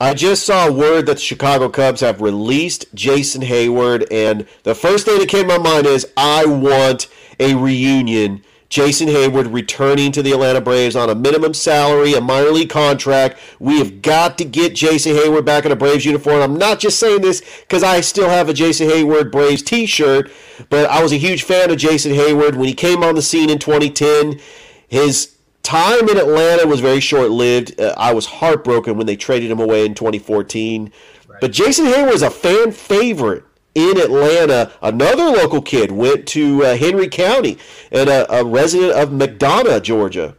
I just saw word that the Chicago Cubs have released Jason Heyward, and the first thing that came to my mind is I want a reunion Jason Heyward returning to the Atlanta Braves on a minimum salary, a minor league contract. We have got to get Jason Heyward back in a Braves uniform. I'm not just saying this because I still have a Jason Heyward Braves t shirt, but I was a huge fan of Jason Heyward when he came on the scene in 2010. His time in Atlanta was very short lived. Uh, I was heartbroken when they traded him away in 2014. Right. But Jason Heyward is a fan favorite in Atlanta, another local kid went to uh, Henry County and a, a, resident of McDonough, Georgia.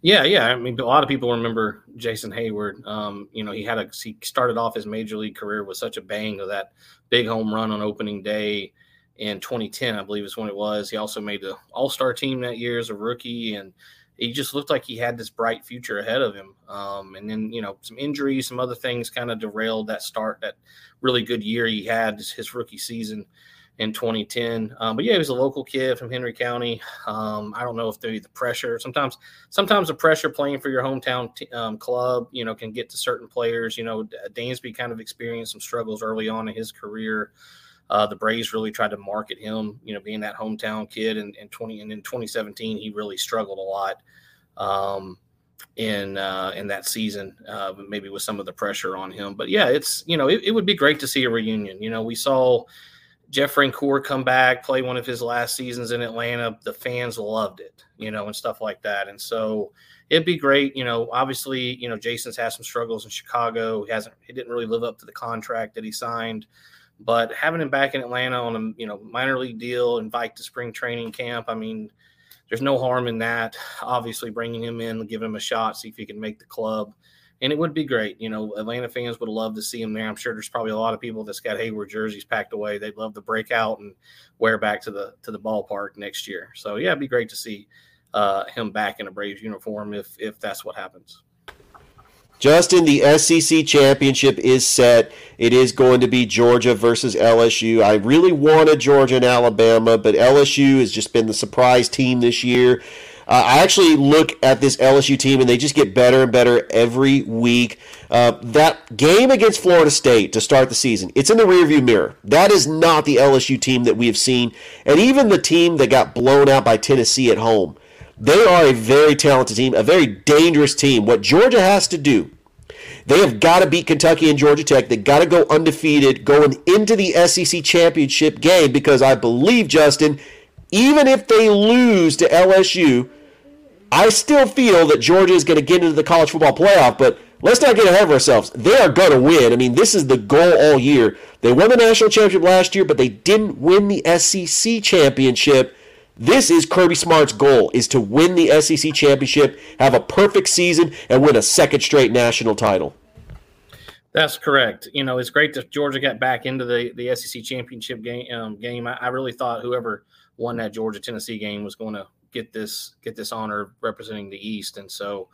Yeah, yeah. I mean, a lot of people remember Jason Heyward. Um, you know, he had a he started off his major league career with such a bang of that big home run on opening day in 2010, I believe is when it was. He also made the All Star team that year as a rookie, and he just looked like he had this bright future ahead of him. Um, and then, you know, some injuries, some other things kind of derailed that start, that really good year he had his rookie season in 2010. Um, but yeah, he was a local kid from Henry County. Um, I don't know if the pressure sometimes, sometimes the pressure playing for your hometown t- um, club, you know, can get to certain players. You know, Dansby kind of experienced some struggles early on in his career. Uh, the Braves really tried to market him, you know, being that hometown kid. And, and 20 and in 2017, he really struggled a lot. In uh, in that season, uh, maybe with some of the pressure on him. But yeah, it's you know it, it would be great to see a reunion. You know, we saw Jeff Francoeur come back, play one of his last seasons in Atlanta. The fans loved it, you know, and stuff like that. And so it'd be great. You know, obviously, you know, Jason's had some struggles in Chicago. He hasn't, he didn't really live up to the contract that he signed But having him back in Atlanta on a you know minor league deal, invite to spring training camp. I mean, there's no harm in that. Obviously, bringing him in, give him a shot, see if he can make the club and it would be great. You know, Atlanta fans would love to see him there. I'm sure there's probably a lot of people that's got Heyward jerseys packed away. They'd love to break out and wear back to the to the ballpark next year. So yeah, it'd be great to see uh, him back in a Braves uniform if if that's what happens. Justin, the SEC championship is set. It is going to be Georgia versus LSU. I really wanted Georgia and Alabama, but LSU has just been the surprise team this year. Uh, I actually look at this LSU team and they just get better and better every week. Uh, that game against Florida State to start the season, it's in the rearview mirror. That is not the LSU team that we have seen. And even the team that got blown out by Tennessee at home, they are a very talented team, a very dangerous team. What Georgia has to do they have got to beat Kentucky and Georgia Tech. They got to go undefeated going into the SEC championship game because I believe, Justin, even if they lose to LSU, I still feel that Georgia is going to get into the college football playoff, but let's not get ahead of ourselves. They are going to win. I mean, this is the goal all year. They won the national championship last year, but they didn't win the SEC championship. This is Kirby Smart's goal is to win the SEC championship, have a perfect season and win a second straight national title. That's correct. You know, it's great that Georgia got back into the, the SEC championship game. Um, game. I, I really thought whoever won that Georgia Tennessee game was going to get this get this honor representing the East, and so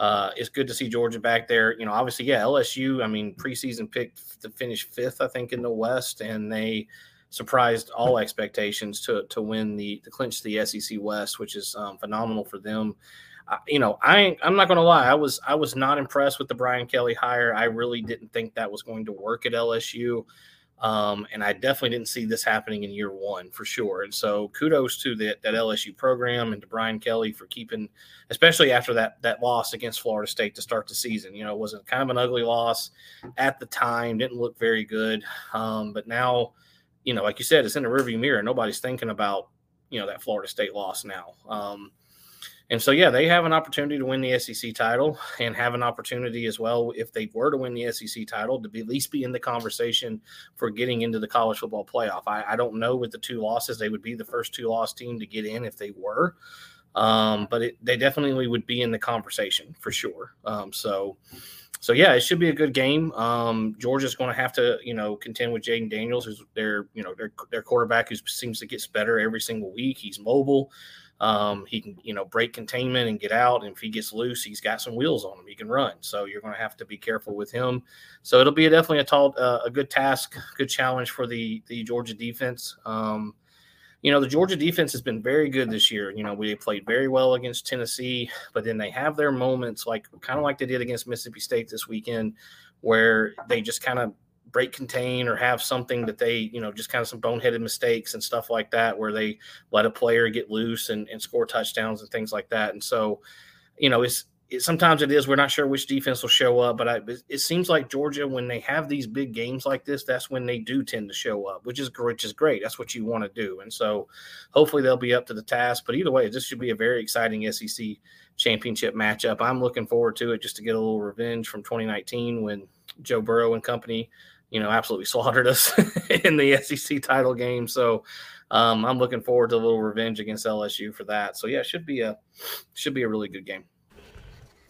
uh, it's good to see Georgia back there. You know, obviously, yeah, LSU. I mean, preseason picked to finish fifth, I think, in the West, and they surprised all expectations to to win the to clinch the SEC West, which is um, phenomenal for them. Uh, you know, I I'm not going to lie, I was I was not impressed with the Brian Kelly hire. I really didn't think that was going to work at LSU. Um, and I definitely didn't see this happening in year one for sure. And so kudos to that, that LSU program and to Brian Kelly for keeping, especially after that that loss against Florida State to start the season. You know, it was a kind of an ugly loss at the time, didn't look very good. Um, but now, you know, like you said, it's in the rearview mirror. Nobody's thinking about, you know, that Florida State loss now. Um, and so, yeah, they have an opportunity to win the SEC title and have an opportunity as well, if they were to win the SEC title, to be, at least be in the conversation for getting into the college football playoff. I, I don't know with the two losses, they would be the first two loss team to get in if they were. Um, but it, they definitely would be in the conversation for sure. Um, so, so yeah, it should be a good game. Um, Georgia's going to have to, you know, contend with Jayden Daniels, who's their, you know, their their quarterback, who seems to get better every single week. He's mobile. Um, he can, you know, break containment and get out. And if he gets loose, he's got some wheels on him. He can run. So you're going to have to be careful with him. So it'll be definitely a tall, uh, a good task, good challenge for the the Georgia defense. Um, you know, the Georgia defense has been very good this year. You know, we played very well against Tennessee, but then they have their moments, like kind of like they did against Mississippi State this weekend, where they just kind of break contain or have something that they, you know, just kind of some boneheaded mistakes and stuff like that, where they let a player get loose and, and score touchdowns and things like that. And so, you know, it's, it, sometimes it is. We're not sure which defense will show up, but I, it seems like Georgia, when they have these big games like this, that's when they do tend to show up, which is which is great. That's what you want to do, and so hopefully they'll be up to the task. But either way, this should be a very exciting SEC championship matchup. I'm looking forward to it just to get a little revenge from 2019 when Joe Burrow and company you know, absolutely slaughtered us in the SEC title game. So um, I'm looking forward to a little revenge against LSU for that. So yeah, should be a should be a really good game.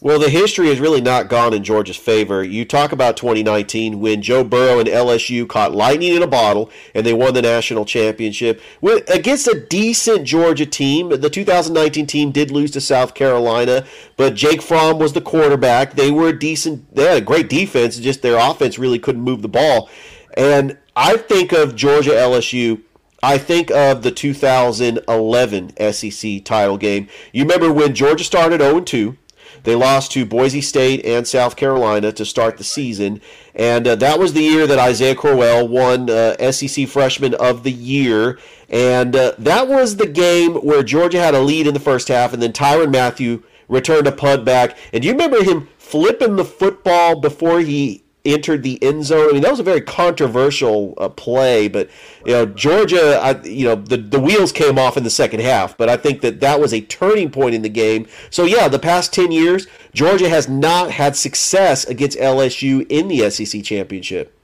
Well, the history has really not gone in Georgia's favor. You talk about 2019 when Joe Burrow and LSU caught lightning in a bottle and they won the national championship with, against a decent Georgia team. The 2019 team did lose to South Carolina, but Jake Fromm was the quarterback. They were a decent, they had a great defense, just their offense really couldn't move the ball. And I think of Georgia LSU. I think of the 2011 SEC title game. You remember when Georgia started 0 2 they lost to Boise State and South Carolina to start the season, and uh, that was the year that Isaiah Crowell won uh, SEC Freshman of the Year. And uh, that was the game where Georgia had a lead in the first half, and then Tyrann Mathieu returned a punt back. And you remember him flipping the football before he entered the end zone. I mean, that was a very controversial uh, play, but you know, Georgia, I, you know, the the wheels came off in the second half, but I think that that was a turning point in the game. So yeah, the past 10 years, Georgia has not had success against LSU in the SEC championship.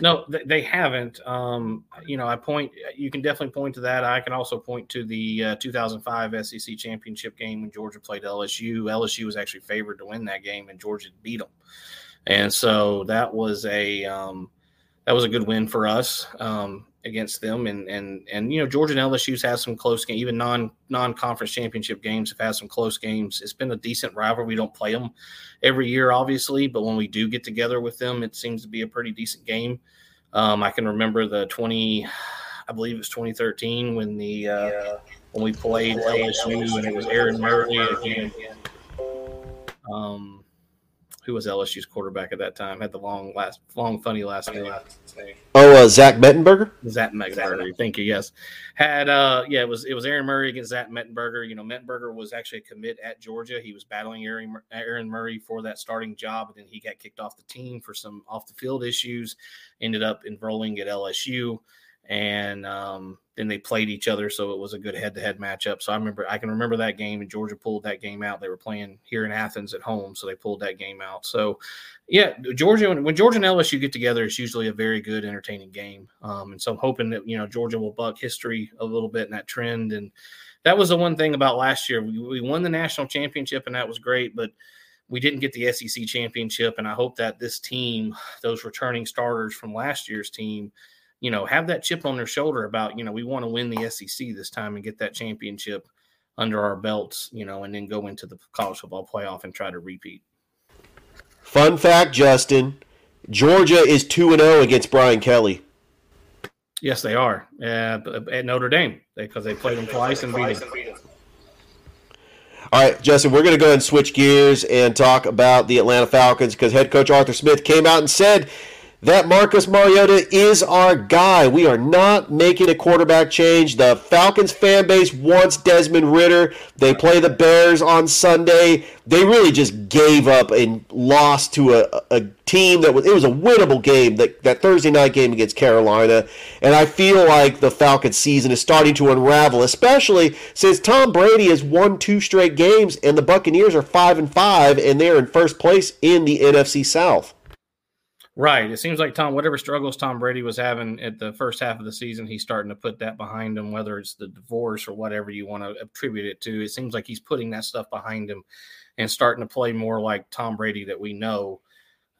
No, they, haven't. Um, you know, I point. You can definitely point to that. I can also point to the uh, 2005 SEC championship game when Georgia played LSU. LSU was actually favored to win that game, and Georgia beat them. And so that was a um, that was a good win for us. Um, against them. And and and you know, Georgia and LSU's had some close games, even non non conference championship games have had some close games. It's been a decent rivalry. We don't play them every year, obviously, but when we do get together with them, it seems to be a pretty decent game. Um, I can remember the twenty, I believe it was 2013 when the uh, when we played LSU and it was Aaron Murray again. Um, who was LSU's quarterback at that time? Had the long last, long funny last name. Oh, uh, Zach Mettenberger. Zach Mettenberger. Thank you. Yes, had uh, yeah, it was it was Aaron Murray against Zach Mettenberger. You know, Mettenberger was actually a commit at Georgia. He was battling Aaron, Aaron Murray for that starting job, and then he got kicked off the team for some off the field issues. Ended up enrolling at LSU and um, then they played each other, so it was a good head-to-head matchup. So I remember, I can remember that game, and Georgia pulled that game out. They were playing here in Athens at home, so they pulled that game out. So, yeah, Georgia when, when Georgia and LSU get together, it's usually a very good, entertaining game. Um, and so I'm hoping that you know Georgia will buck history a little bit in that trend. And that was the one thing about last year. We, we won the national championship, and that was great, but we didn't get the SEC championship. And I hope that this team, those returning starters from last year's team you know, have that chip on their shoulder about, you know, we want to win the SEC this time and get that championship under our belts, you know, and then go into the college football playoff and try to repeat. Fun fact, Justin Georgia is 2 and 0 against Brian Kelly. Yes, they are uh, at Notre Dame because they, they played them twice and beat them. All right, Justin, we're going to go ahead and switch gears and talk about the Atlanta Falcons because head coach Arthur Smith came out and said that Marcus Mariota is our guy. We are not making a quarterback change. The Falcons fan base wants Desmond Ridder. They play the Bears on Sunday. They really just gave up and lost to a, a team that was it was a winnable game that, that Thursday night game against Carolina. And I feel like the Falcons season is starting to unravel, especially since Tom Brady has won two straight games and the Buccaneers are five and five and they're in first place in the NFC South. Right. It seems like Tom, whatever struggles Tom Brady was having at the first half of the season, he's starting to put that behind him, whether it's the divorce or whatever you want to attribute it to. It seems like he's putting that stuff behind him and starting to play more like Tom Brady that we know.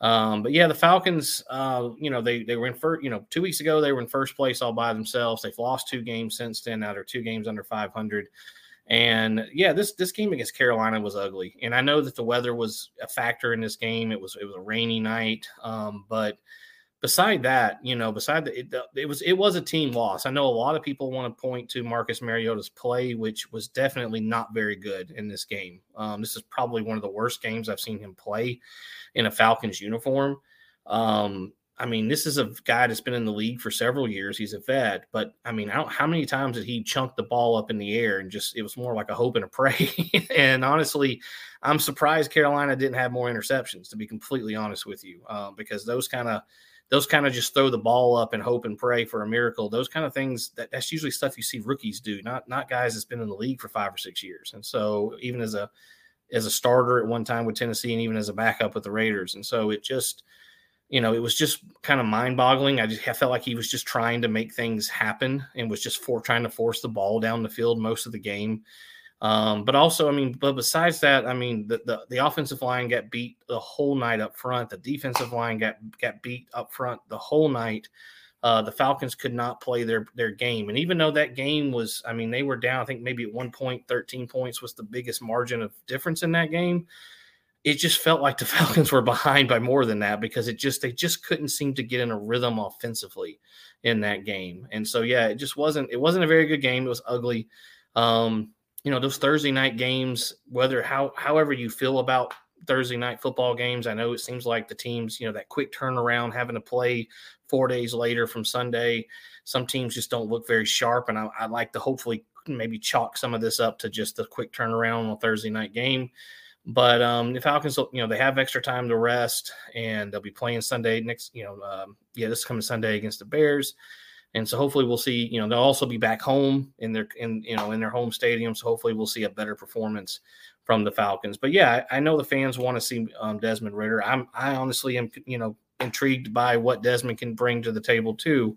Um, but yeah, the Falcons, uh, you know, they they were in first, you know, two weeks ago they were in first place all by themselves. They've lost two games since then. Now they're two games under 500. And yeah, this this game against Carolina was ugly, and I know that the weather was a factor in this game. It was it was a rainy night, um, but beside that, you know, beside the, it, it, was it was a team loss. I know a lot of people want to point to Marcus Mariota's play, which was definitely not very good in this game. Um, this is probably one of the worst games I've seen him play in a Falcons uniform. Um, I mean, this is a guy that's been in the league for several years. He's a vet, but I mean, how many times did he chunk the ball up in the air and just it was more like a hope and a pray? and honestly, I'm surprised Carolina didn't have more interceptions. To be completely honest with you, uh, because those kind of those kind of just throw the ball up and hope and pray for a miracle. Those kind of things that, that's usually stuff you see rookies do, not not guys that's been in the league for five or six years. And so even as a as a starter at one time with Tennessee and even as a backup with the Raiders, and so it just you know, it was just kind of mind boggling. I just I felt like he was just trying to make things happen and was just for trying to force the ball down the field most of the game. Um, but also, I mean, but besides that, I mean, the, the, the offensive line got beat the whole night up front. The defensive line got got beat up front the whole night. Uh, the Falcons could not play their their game, and even though that game was, I mean, they were down. I think maybe at one point, thirteen points was the biggest margin of difference in that game it just felt like the Falcons were behind by more than that because it just they just couldn't seem to get in a rhythm offensively in that game. And so yeah, it just wasn't it wasn't a very good game. It was ugly. Um, you know, those Thursday night games, whether how however you feel about Thursday night football games, I know it seems like the teams, you know, that quick turnaround having to play four days later from Sunday. Some teams just don't look very sharp. And I, I like to hopefully maybe chalk some of this up to just the quick turnaround on a Thursday night game. But um, the Falcons, you know, they have extra time to rest, and they'll be playing Sunday next. You know, um, yeah, this coming Sunday against the Bears, and so hopefully we'll see. You know, they'll also be back home in their in you know in their home stadium. So hopefully we'll see a better performance from the Falcons. But yeah, I, I know the fans want to see um, Desmond Ridder. I'm I honestly am you know intrigued by what Desmond can bring to the table too.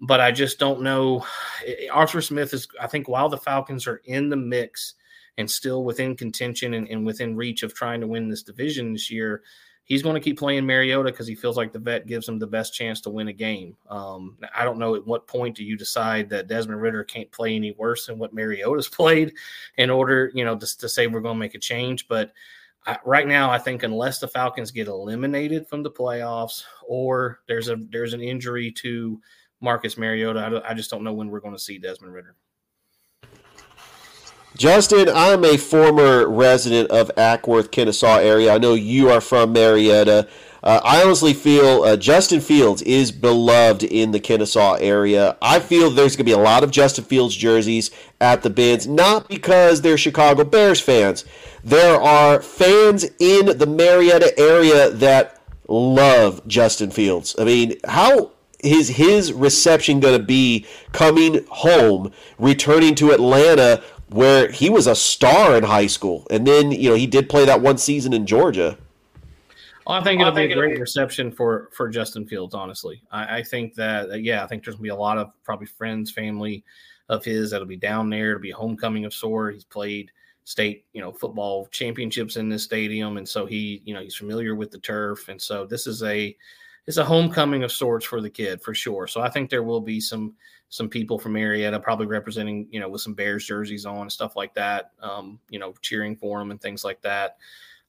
But I just don't know. Arthur Smith is, I think, while the Falcons are in the mix and still within contention and, and within reach of trying to win this division this year, he's going to keep playing Mariota because he feels like the vet gives him the best chance to win a game. Um, I don't know at what point do you decide that Desmond Ridder can't play any worse than what Mariota's played in order, you know, to, to say we're going to make a change. But I, right now, I think unless the Falcons get eliminated from the playoffs or there's a there's an injury to Marcus Mariota, I, I just don't know when we're going to see Desmond Ridder. Justin, I'm a former resident of Acworth, Kennesaw area. I know you are from Marietta. Uh, I honestly feel uh, Justin Fields is beloved in the Kennesaw area. I feel there's going to be a lot of Justin Fields jerseys at the bids, not because they're Chicago Bears fans. There are fans in the Marietta area that love Justin Fields. I mean, how is his reception going to be coming home, returning to Atlanta where he was a star in high school, and then you know he did play that one season in Georgia. Well, I think it'll I think be a great be... reception for for Justin Fields. Honestly, I, I think that yeah, I think there's gonna be a lot of probably friends, family of his that'll be down there. It'll be homecoming of sort. He's played state you know football championships in this stadium, and so he you know he's familiar with the turf, and so this is a it's a homecoming of sorts for the kid for sure. So I think there will be some some people from Marietta, probably representing, you know, with some Bears jerseys on and stuff like that, um, you know, cheering for them and things like that.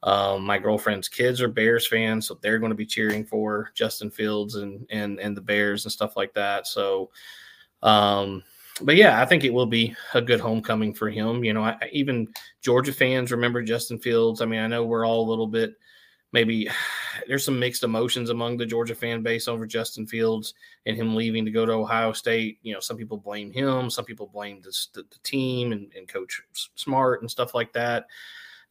Um, my girlfriend's kids are Bears fans, so they're going to be cheering for Justin Fields and and and the Bears and stuff like that. So, um, but yeah, I think it will be a good homecoming for him. You know, I, even Georgia fans remember Justin Fields. I mean, I know we're all a little bit maybe there's some mixed emotions among the Georgia fan base over Justin Fields and him leaving to go to Ohio State. You know, some people blame him, some people blame the, the, the team and, and Coach Smart and stuff like that.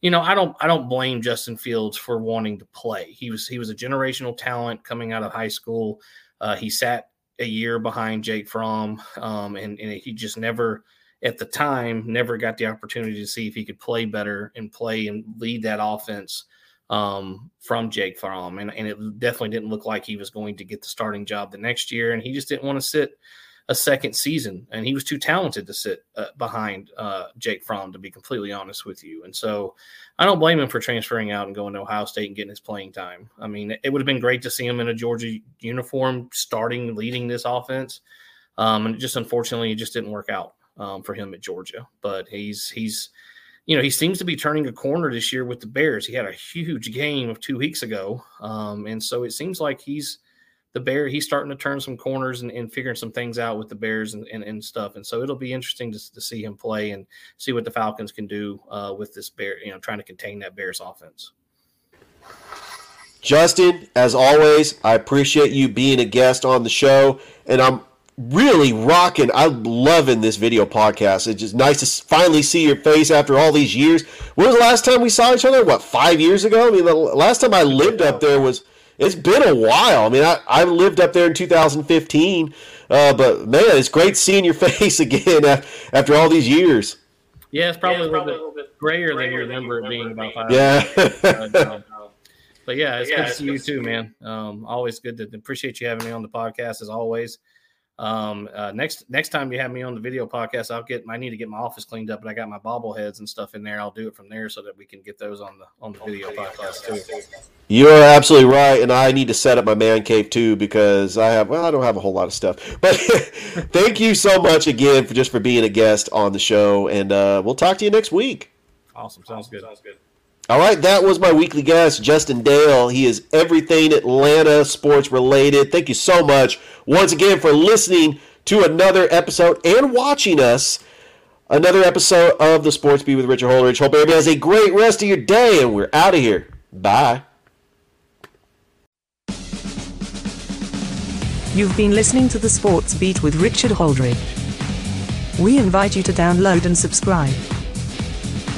You know, I don't I don't blame Justin Fields for wanting to play. He was he was a generational talent coming out of high school. Uh, he sat a year behind Jake Fromm, um, and, and he just never at the time never got the opportunity to see if he could play better and play and lead that offense um, from Jake Fromm, and, and it definitely didn't look like he was going to get the starting job the next year. And he just didn't want to sit a second season, and he was too talented to sit uh, behind uh, Jake Fromm, to be completely honest with you. And so, I don't blame him for transferring out and going to Ohio State and getting his playing time. I mean, it would have been great to see him in a Georgia uniform, starting leading this offense. Um, and just unfortunately, it just didn't work out um, for him at Georgia. But he's he's you know, he seems to be turning a corner this year with the Bears. He had a huge game of two weeks ago. Um, and so it seems like he's the Bear, he's starting to turn some corners and, and figuring some things out with the Bears and, and, and, stuff. And so it'll be interesting to, to see him play and see what the Falcons can do uh, with this Bear, you know, trying to contain that Bears offense. Justin, as always, I appreciate you being a guest on the show, and I'm really rocking. I'm loving this video podcast. It's just nice to finally see your face after all these years. When was the last time we saw each other? What, five years ago? I mean, the last time I lived up there was. It's been a while. I mean, I, I lived up there in 2015, uh, but man, it's great seeing your face again after all these years. Yeah, it's probably, yeah, it's probably a, little bit grayer, than you remember it being about five. Yeah. uh, but yeah, it's yeah, good to see you too, man. Um, always good to appreciate you having me on the podcast as always. Um, uh, next next time you have me on the video podcast, I'll get I need to get my office cleaned up, but I got my bobbleheads and stuff in there. I'll do it from there so that we can get those on the on the video podcast too. You are absolutely right, and I need to set up my man cave too because I have well, I don't have a whole lot of stuff. But thank you so much again for just for being a guest on the show, and uh, we'll talk to you next week. Awesome, sounds awesome. good. Sounds good. All right, that was my weekly guest, Justin Dale. He is everything Atlanta sports related. Thank you so much once again for listening to another episode and watching us. Another episode of the Sports Beat with Richard Holdridge. Hope everybody has a great rest of your day, and we're out of here. Bye. You've been listening to the Sports Beat with Richard Holdridge. We invite you to download and subscribe.